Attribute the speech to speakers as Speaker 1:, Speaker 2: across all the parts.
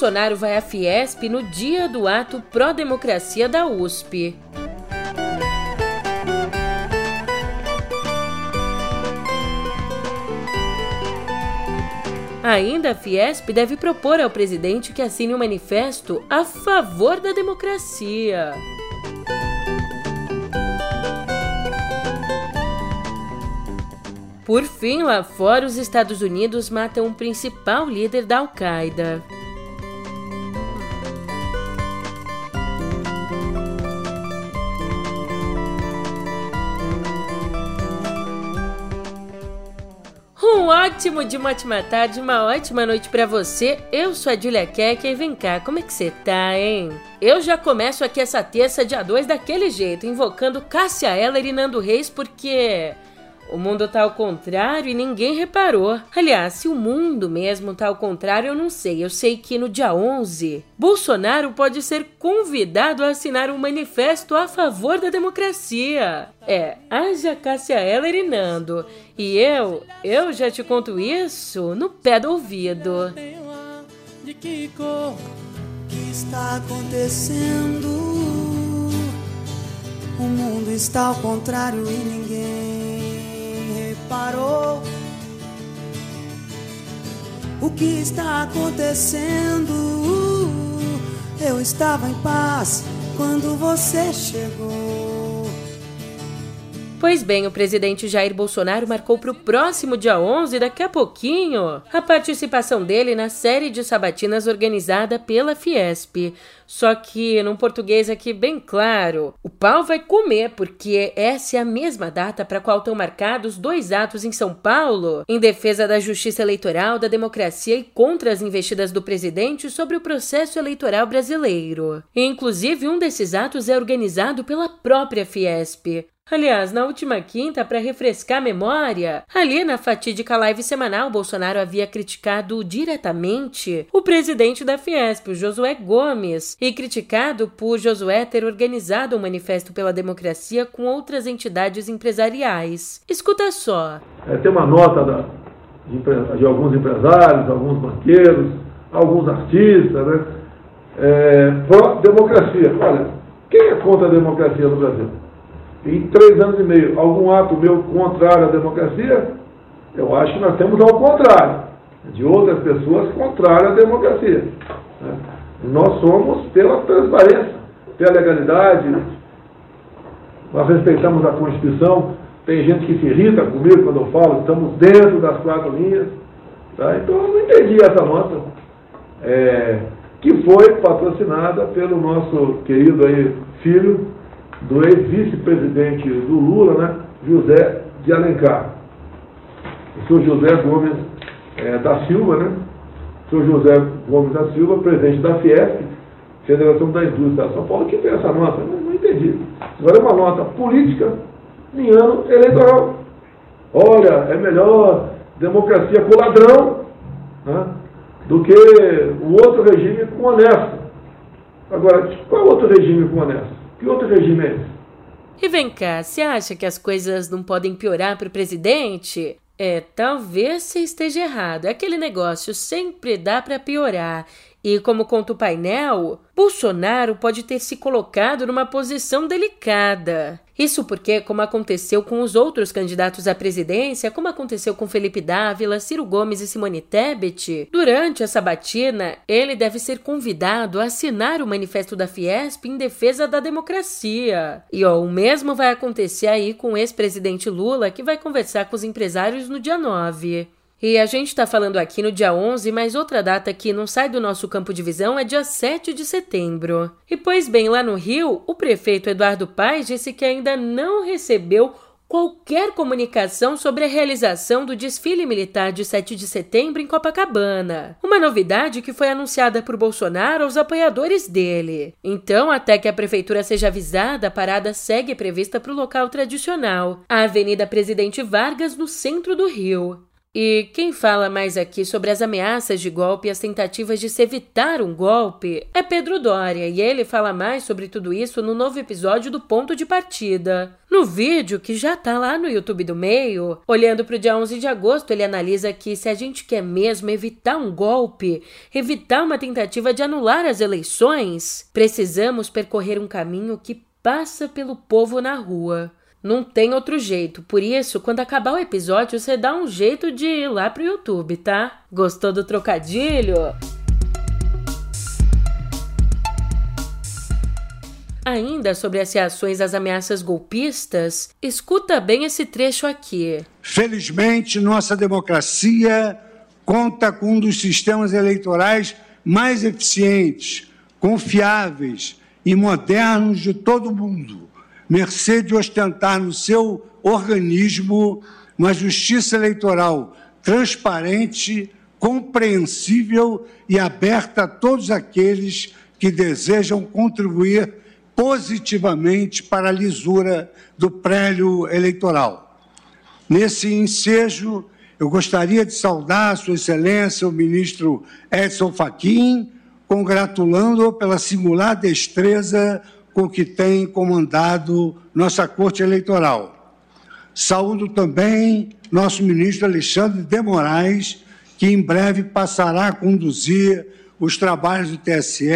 Speaker 1: Bolsonaro vai à Fiesp no dia do ato pró-democracia da USP. Ainda a Fiesp deve propor ao presidente que assine um manifesto a favor da democracia. Por fim, lá fora, os Estados Unidos matam o principal líder da Al-Qaeda. Um ótimo de uma ótima tarde, uma ótima noite para você. Eu sou a Julia Keck e vem cá, como é que você tá, hein? Eu já começo aqui essa terça, dia 2, daquele jeito, invocando Cássia Eller e Nando Reis, porque o mundo tá ao contrário e ninguém reparou. Aliás, se o mundo mesmo tá ao contrário, eu não sei. Eu sei que no dia 11, Bolsonaro pode ser convidado a assinar um manifesto a favor da democracia. É, haja Cássia Eller e Nando. E eu, eu já te conto isso no pé do ouvido.
Speaker 2: De que que está acontecendo? O mundo está ao contrário e ninguém parou. O que está acontecendo? Eu estava em paz quando você chegou.
Speaker 1: Pois bem, o presidente Jair Bolsonaro marcou para o próximo dia 11, daqui a pouquinho, a participação dele na série de sabatinas organizada pela Fiesp. Só que, num português aqui bem claro, o pau vai comer, porque essa é a mesma data para a qual estão marcados dois atos em São Paulo, em defesa da justiça eleitoral, da democracia e contra as investidas do presidente sobre o processo eleitoral brasileiro. E, inclusive, um desses atos é organizado pela própria Fiesp. Aliás, na última quinta, para refrescar a memória, ali na fatídica live semanal, Bolsonaro havia criticado diretamente o presidente da Fiesp, o Josué Gomes, e criticado por Josué ter organizado um manifesto pela democracia com outras entidades empresariais. Escuta só.
Speaker 3: É, tem uma nota da, de, de, alguns empresários, alguns banqueiros, alguns artistas, né? É, pró-democracia. Olha, quem é contra a democracia no Brasil? Em três anos e meio, algum ato meu contrário à democracia, eu acho que nós temos ao contrário, de outras pessoas contrárias à democracia. Né? Nós somos pela transparência, pela legalidade, nós respeitamos a Constituição, tem gente que se irrita comigo quando eu falo, estamos dentro das quatro linhas. Tá? Então eu não entendi essa nota, é, que foi patrocinada pelo nosso querido aí, filho, do ex-vice-presidente do Lula, né, José de Alencar. O senhor José Gomes é, da Silva, né? O senhor José Gomes da Silva, presidente da Fiesp, Federação da Indústria de São Paulo, que tem essa nota? Não, não entendi. Agora é uma nota política em ano eleitoral. Olha, é melhor democracia com ladrão né, do que o outro regime com honesto. Agora, qual é o outro regime com honesto? Que outro regime é esse?
Speaker 1: E vem cá, você acha que as coisas não podem piorar para o presidente? É, talvez você esteja errado. É aquele negócio sempre dá para piorar. E como conta o painel, Bolsonaro pode ter se colocado numa posição delicada. Isso porque, como aconteceu com os outros candidatos à presidência, como aconteceu com Felipe Dávila, Ciro Gomes e Simone Tebet, durante a sabatina, ele deve ser convidado a assinar o manifesto da Fiesp em defesa da democracia. E ó, o mesmo vai acontecer aí com o ex-presidente Lula, que vai conversar com os empresários no dia 9. E a gente está falando aqui no dia 11, mas outra data que não sai do nosso campo de visão é dia 7 de setembro. E pois bem, lá no Rio, o prefeito Eduardo Paes disse que ainda não recebeu qualquer comunicação sobre a realização do desfile militar de 7 de setembro em Copacabana. Uma novidade que foi anunciada por Bolsonaro aos apoiadores dele. Então, até que a prefeitura seja avisada, a parada segue prevista para o local tradicional, a Avenida Presidente Vargas, no centro do Rio. E quem fala mais aqui sobre as ameaças de golpe e as tentativas de se evitar um golpe é Pedro Doria, e ele fala mais sobre tudo isso no novo episódio do Ponto de Partida. No vídeo, que já tá lá no YouTube do Meio, olhando para o dia 11 de agosto, ele analisa que se a gente quer mesmo evitar um golpe, evitar uma tentativa de anular as eleições, precisamos percorrer um caminho que passa pelo povo na rua. Não tem outro jeito. Por isso, quando acabar o episódio, você dá um jeito de ir lá pro YouTube, tá? Gostou do trocadilho? Ainda sobre as reações às ameaças golpistas, escuta bem esse trecho aqui.
Speaker 4: Felizmente, nossa democracia conta com um dos sistemas eleitorais mais eficientes, confiáveis e modernos de todo o mundo mercê de ostentar no seu organismo uma justiça eleitoral transparente, compreensível e aberta a todos aqueles que desejam contribuir positivamente para a lisura do prélio eleitoral. Nesse ensejo, eu gostaria de saudar Sua Excelência, o ministro Edson Fachin, congratulando-o pela singular destreza com que tem comandado nossa Corte Eleitoral. Saúdo também nosso ministro Alexandre de Moraes, que em breve passará a conduzir os trabalhos do TSE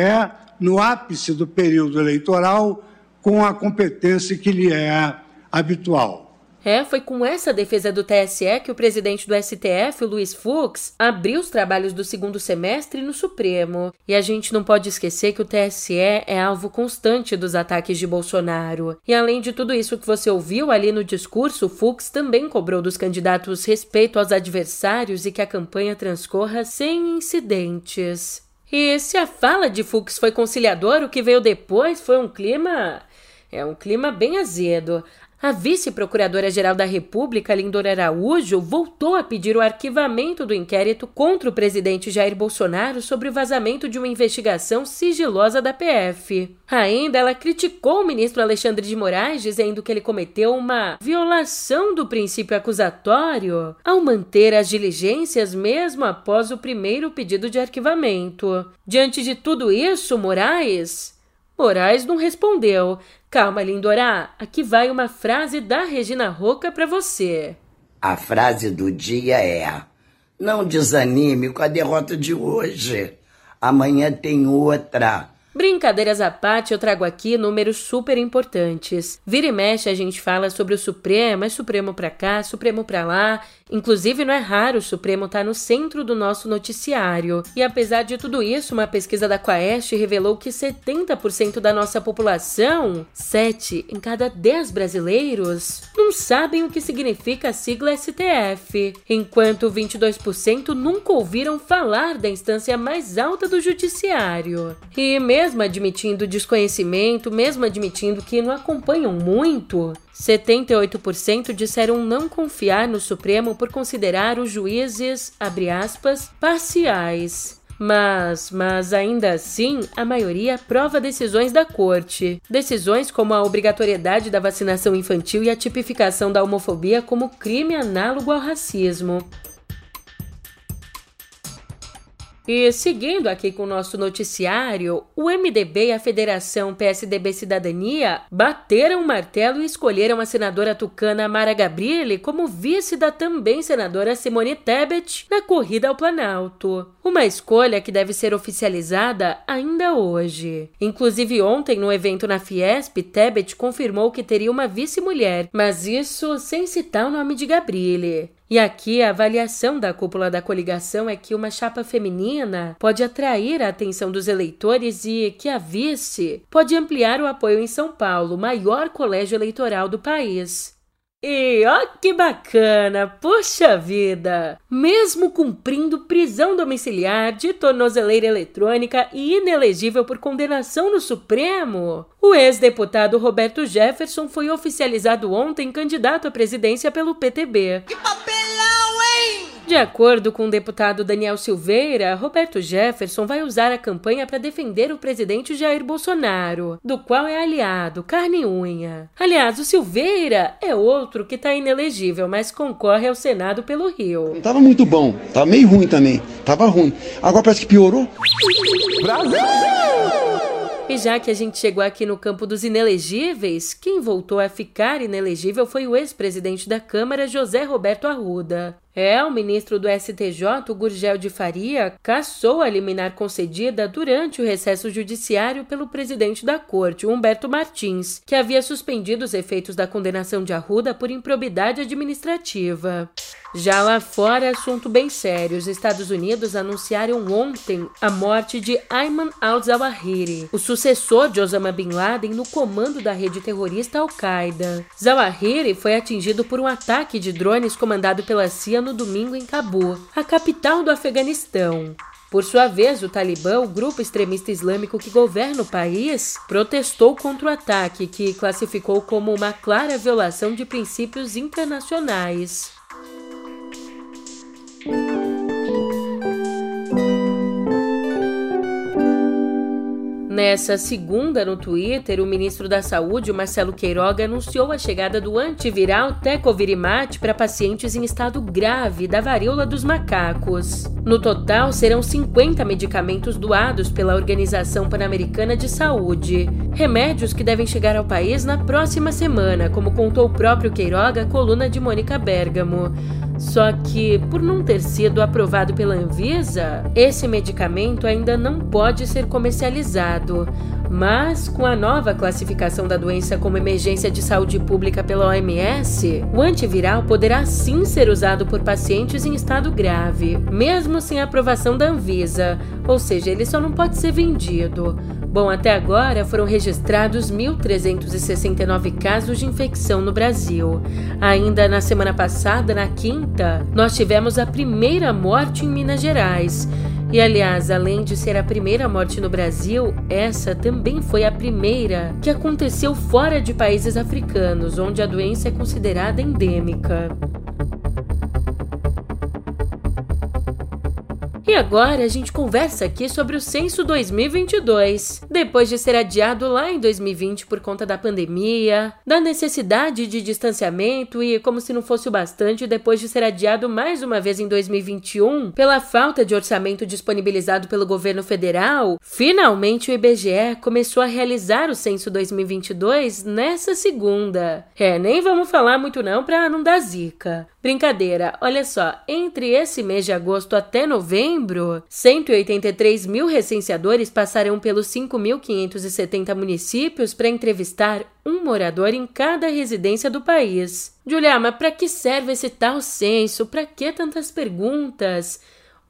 Speaker 4: no ápice do período eleitoral com a competência que lhe é habitual.
Speaker 1: É, foi com essa defesa do TSE que o presidente do STF, Luiz Fux, abriu os trabalhos do segundo semestre no Supremo. E a gente não pode esquecer que o TSE é alvo constante dos ataques de Bolsonaro. E além de tudo isso que você ouviu ali no discurso, Fux também cobrou dos candidatos respeito aos adversários e que a campanha transcorra sem incidentes. E se a fala de Fux foi conciliador, o que veio depois foi um clima. É um clima bem azedo. A vice-procuradora-geral da República, Lindor Araújo, voltou a pedir o arquivamento do inquérito contra o presidente Jair Bolsonaro sobre o vazamento de uma investigação sigilosa da PF. Ainda, ela criticou o ministro Alexandre de Moraes, dizendo que ele cometeu uma violação do princípio acusatório ao manter as diligências mesmo após o primeiro pedido de arquivamento. Diante de tudo isso, Moraes Moraes não respondeu. Calma, Lindorá, aqui vai uma frase da Regina Roca para você.
Speaker 5: A frase do dia é: Não desanime com a derrota de hoje. Amanhã tem outra.
Speaker 1: Brincadeiras à parte, eu trago aqui números super importantes. Vira e mexe a gente fala sobre o Supremo, é Supremo pra cá, Supremo pra lá. Inclusive, não é raro o Supremo estar tá no centro do nosso noticiário. E apesar de tudo isso, uma pesquisa da Quaest revelou que 70% da nossa população, 7 em cada 10 brasileiros, não sabem o que significa a sigla STF, enquanto 22% nunca ouviram falar da instância mais alta do judiciário. E mesmo admitindo desconhecimento, mesmo admitindo que não acompanham muito, 78% disseram não confiar no Supremo por considerar os juízes, abre aspas, parciais. Mas, mas ainda assim, a maioria aprova decisões da corte. Decisões como a obrigatoriedade da vacinação infantil e a tipificação da homofobia como crime análogo ao racismo. E seguindo aqui com o nosso noticiário, o MDB e a Federação PSDB Cidadania bateram o martelo e escolheram a senadora tucana Mara Gabrilli como vice da também senadora Simone Tebet na corrida ao Planalto. Uma escolha que deve ser oficializada ainda hoje. Inclusive ontem, no evento na Fiesp, Tebet confirmou que teria uma vice-mulher, mas isso sem citar o nome de Gabrilli. E aqui a avaliação da cúpula da coligação é que uma chapa feminina pode atrair a atenção dos eleitores e que a vice pode ampliar o apoio em São Paulo, maior colégio eleitoral do país. E ó que bacana, poxa vida! Mesmo cumprindo prisão domiciliar de tornozeleira eletrônica e inelegível por condenação no Supremo, o ex-deputado Roberto Jefferson foi oficializado ontem candidato à presidência pelo PTB. Que hein? De acordo com o deputado Daniel Silveira, Roberto Jefferson vai usar a campanha para defender o presidente Jair Bolsonaro, do qual é aliado, carne e unha. Aliás, o Silveira é outro que está inelegível, mas concorre ao Senado pelo Rio.
Speaker 6: Tava muito bom, tava meio ruim também, tava ruim. Agora parece que piorou.
Speaker 1: Brasil! E já que a gente chegou aqui no campo dos inelegíveis, quem voltou a ficar inelegível foi o ex-presidente da Câmara, José Roberto Arruda. É, o ministro do STJ, Gurgel de Faria, cassou a liminar concedida durante o recesso judiciário pelo presidente da corte, Humberto Martins, que havia suspendido os efeitos da condenação de Arruda por improbidade administrativa. Já lá fora, assunto bem sério. Os Estados Unidos anunciaram ontem a morte de Ayman al-Zawahiri, o sucessor de Osama Bin Laden no comando da rede terrorista Al-Qaeda. Zawahiri foi atingido por um ataque de drones comandado pela CIA no domingo em Cabul, a capital do Afeganistão. Por sua vez, o Talibã, o grupo extremista islâmico que governa o país, protestou contra o ataque, que classificou como uma clara violação de princípios internacionais. Nessa segunda, no Twitter, o ministro da Saúde, Marcelo Queiroga, anunciou a chegada do antiviral Tecovirimat para pacientes em estado grave da varíola dos macacos. No total, serão 50 medicamentos doados pela Organização Pan-Americana de Saúde. Remédios que devem chegar ao país na próxima semana, como contou o próprio Queiroga, coluna de Mônica Bergamo. Só que, por não ter sido aprovado pela Anvisa, esse medicamento ainda não pode ser comercializado. Mas, com a nova classificação da doença como emergência de saúde pública pela OMS, o antiviral poderá sim ser usado por pacientes em estado grave, mesmo sem aprovação da Anvisa, ou seja, ele só não pode ser vendido. Bom, até agora foram registrados 1.369 casos de infecção no Brasil. Ainda na semana passada, na quinta, nós tivemos a primeira morte em Minas Gerais. E aliás, além de ser a primeira morte no Brasil, essa também foi a primeira que aconteceu fora de países africanos, onde a doença é considerada endêmica. E agora a gente conversa aqui sobre o censo 2022. Depois de ser adiado lá em 2020 por conta da pandemia, da necessidade de distanciamento e, como se não fosse o bastante, depois de ser adiado mais uma vez em 2021 pela falta de orçamento disponibilizado pelo governo federal, finalmente o IBGE começou a realizar o censo 2022 nessa segunda. É, nem vamos falar muito não para não dar zica. Brincadeira, olha só, entre esse mês de agosto até novembro, 183 mil recenseadores passarão pelos 5.570 municípios para entrevistar um morador em cada residência do país. Julia, mas para que serve esse tal censo? Para que tantas perguntas?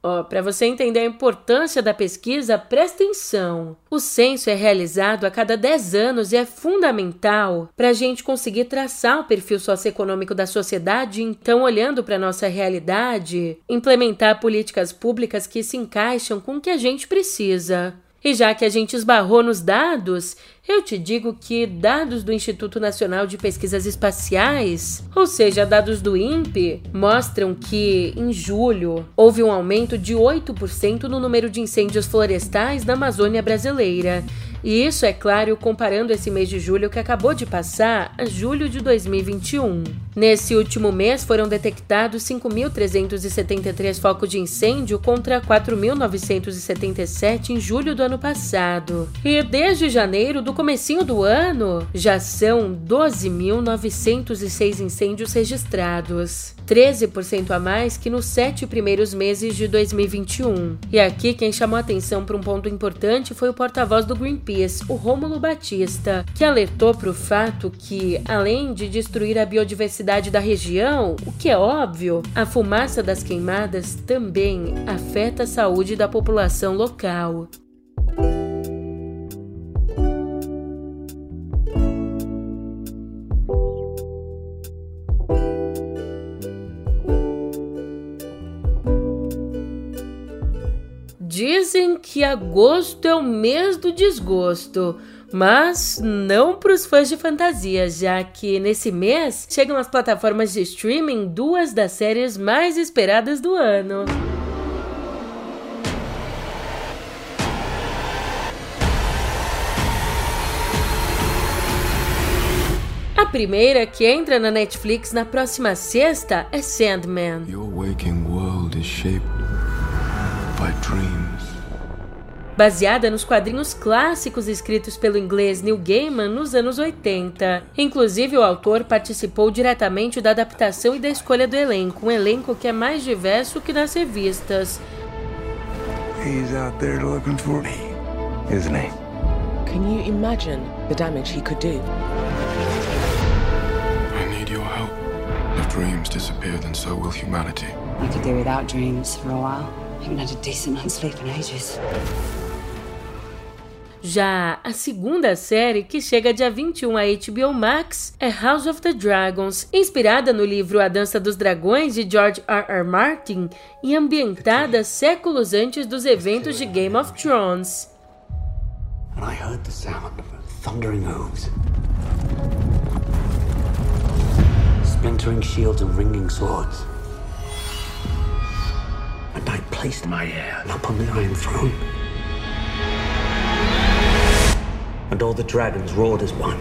Speaker 1: Oh, para você entender a importância da pesquisa, presta atenção. O censo é realizado a cada 10 anos e é fundamental para a gente conseguir traçar o perfil socioeconômico da sociedade, então, olhando para nossa realidade, implementar políticas públicas que se encaixam com o que a gente precisa. E já que a gente esbarrou nos dados, eu te digo que dados do Instituto Nacional de Pesquisas Espaciais, ou seja, dados do INPE, mostram que em julho houve um aumento de 8% no número de incêndios florestais na Amazônia brasileira e isso, é claro, comparando esse mês de julho que acabou de passar a julho de 2021. Nesse último mês foram detectados 5.373 focos de incêndio contra 4.977 em julho do ano passado. E desde janeiro do comecinho do ano, já são 12.906 incêndios registrados. 13% a mais que nos sete primeiros meses de 2021. E aqui quem chamou atenção para um ponto importante foi o porta-voz do Greenpeace, o Rômulo Batista, que alertou para o fato que, além de destruir a biodiversidade da região, o que é óbvio, a fumaça das queimadas também afeta a saúde da população local. Dizem que agosto é o mês do desgosto, Mas não para os fãs de fantasia, já que nesse mês chegam às plataformas de streaming duas das séries mais esperadas do ano. A primeira que entra na Netflix na próxima sexta é Sandman. Your waking world is shaped by dreams. Baseada nos quadrinhos clássicos escritos pelo inglês Neil Gaiman nos anos 80. Inclusive, o autor participou diretamente da adaptação e da escolha do elenco, um elenco que é mais diverso que nas revistas. He's out there looking for me, isn't he? Can you imagine the damage he could do? dreams disappear, then so will humanity. You could do without dreams for a while. I haven't had a decent night's sleep in ages. Já a segunda série, que chega dia 21 a HBO Max, é House of the Dragons, inspirada no livro A Dança dos Dragões de George R. R. Martin e ambientada séculos antes dos eventos de Game of Thrones. And I heard the sound of thundering hooves. splintering shields and ringing swords. And I placed my heir upon the Iron Throne. And all the dragons roared as one.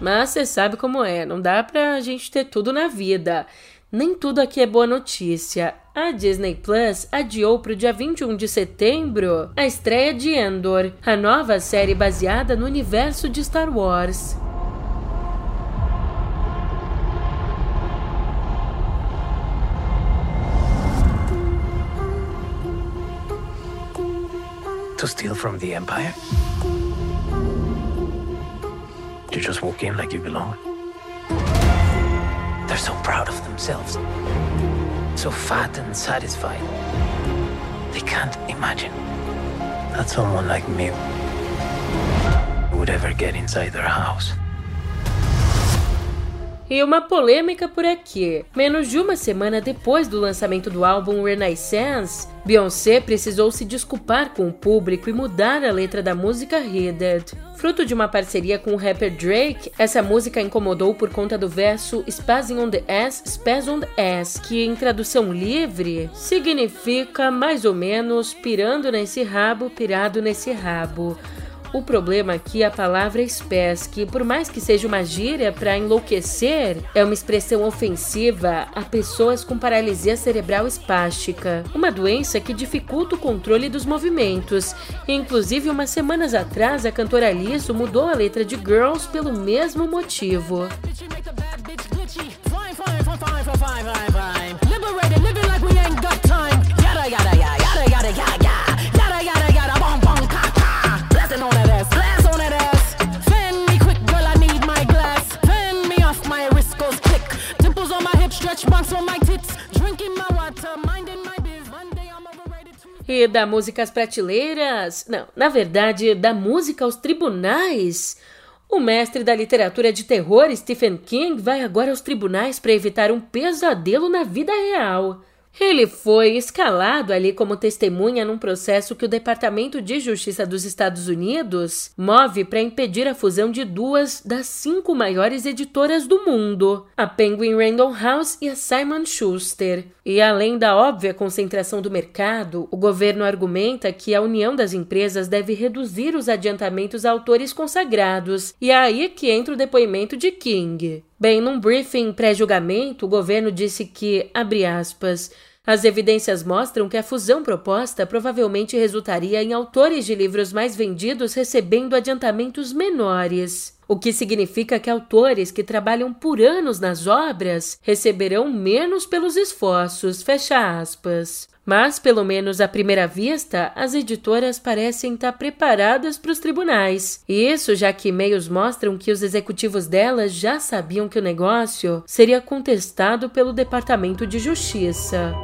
Speaker 1: Mas você sabe como é, não dá pra gente ter tudo na vida. Nem tudo aqui é boa notícia. A Disney Plus adiou para o dia 21 de setembro a estreia de Endor, a nova série baseada no universo de Star Wars. To steal from the Empire? You just walk in like you belong. They're so proud of themselves. So fat and satisfied. They can't imagine that someone like me would ever get inside their house. E uma polêmica por aqui. Menos de uma semana depois do lançamento do álbum Renaissance, Beyoncé precisou se desculpar com o público e mudar a letra da música Headed. Fruto de uma parceria com o rapper Drake, essa música incomodou por conta do verso Spazzing on the ass, spaz on the ass, que em tradução livre significa mais ou menos pirando nesse rabo, pirado nesse rabo. O problema aqui é a palavra espécie, que por mais que seja uma gíria para enlouquecer, é uma expressão ofensiva a pessoas com paralisia cerebral espástica, uma doença que dificulta o controle dos movimentos. Inclusive, umas semanas atrás, a cantora Liso mudou a letra de Girls pelo mesmo motivo. Da música às prateleiras? Não, na verdade, da música aos tribunais. O mestre da literatura de terror, Stephen King, vai agora aos tribunais para evitar um pesadelo na vida real. Ele foi escalado ali como testemunha num processo que o Departamento de Justiça dos Estados Unidos move para impedir a fusão de duas das cinco maiores editoras do mundo, a Penguin Random House e a Simon Schuster. E além da óbvia concentração do mercado, o governo argumenta que a união das empresas deve reduzir os adiantamentos a autores consagrados, e é aí que entra o depoimento de King. Bem, num briefing pré-julgamento, o governo disse que, abre aspas, as evidências mostram que a fusão proposta provavelmente resultaria em autores de livros mais vendidos recebendo adiantamentos menores, o que significa que autores que trabalham por anos nas obras receberão menos pelos esforços. Fecha aspas. Mas, pelo menos à primeira vista, as editoras parecem estar preparadas para os tribunais. Isso já que e-mails mostram que os executivos delas já sabiam que o negócio seria contestado pelo Departamento de Justiça.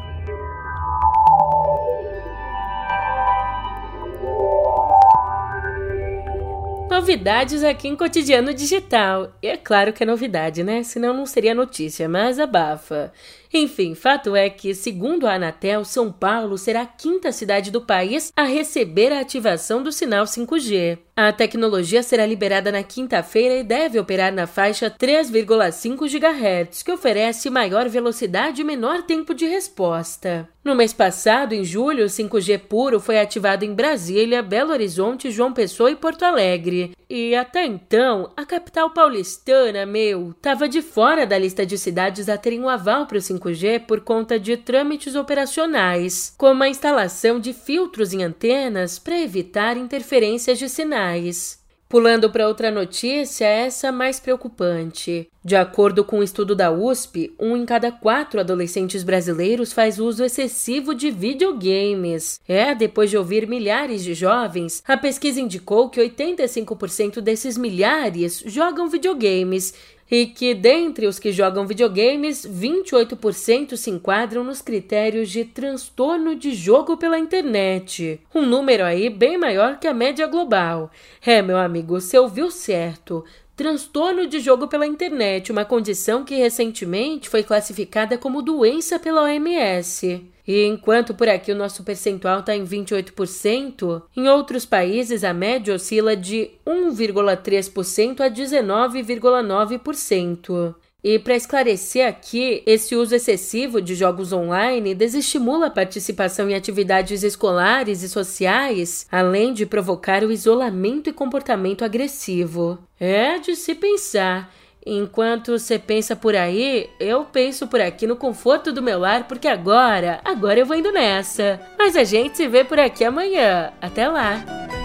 Speaker 1: Novidades aqui em Cotidiano Digital. E é claro que é novidade, né? Senão não seria notícia, mas abafa. Enfim, fato é que, segundo a Anatel, São Paulo será a quinta cidade do país a receber a ativação do sinal 5G. A tecnologia será liberada na quinta-feira e deve operar na faixa 3,5 GHz, que oferece maior velocidade e menor tempo de resposta. No mês passado, em julho, o 5G puro foi ativado em Brasília, Belo Horizonte, João Pessoa e Porto Alegre. E até então, a capital paulistana, meu, estava de fora da lista de cidades a terem um aval para o 5G por conta de trâmites operacionais, como a instalação de filtros em antenas para evitar interferências de sinais. Pulando para outra notícia, essa mais preocupante. De acordo com um estudo da USP, um em cada quatro adolescentes brasileiros faz uso excessivo de videogames. É, depois de ouvir milhares de jovens, a pesquisa indicou que 85% desses milhares jogam videogames e que, dentre os que jogam videogames, 28% se enquadram nos critérios de transtorno de jogo pela internet. Um número aí bem maior que a média global. É, meu amigo, você ouviu certo transtorno de jogo pela internet, uma condição que recentemente foi classificada como doença pela OMS. E enquanto por aqui o nosso percentual está em 28%, em outros países a média oscila de 1,3% a 19,9%. E para esclarecer aqui, esse uso excessivo de jogos online desestimula a participação em atividades escolares e sociais, além de provocar o isolamento e comportamento agressivo. É de se pensar. Enquanto você pensa por aí, eu penso por aqui no conforto do meu lar, porque agora, agora eu vou indo nessa. Mas a gente se vê por aqui amanhã. Até lá!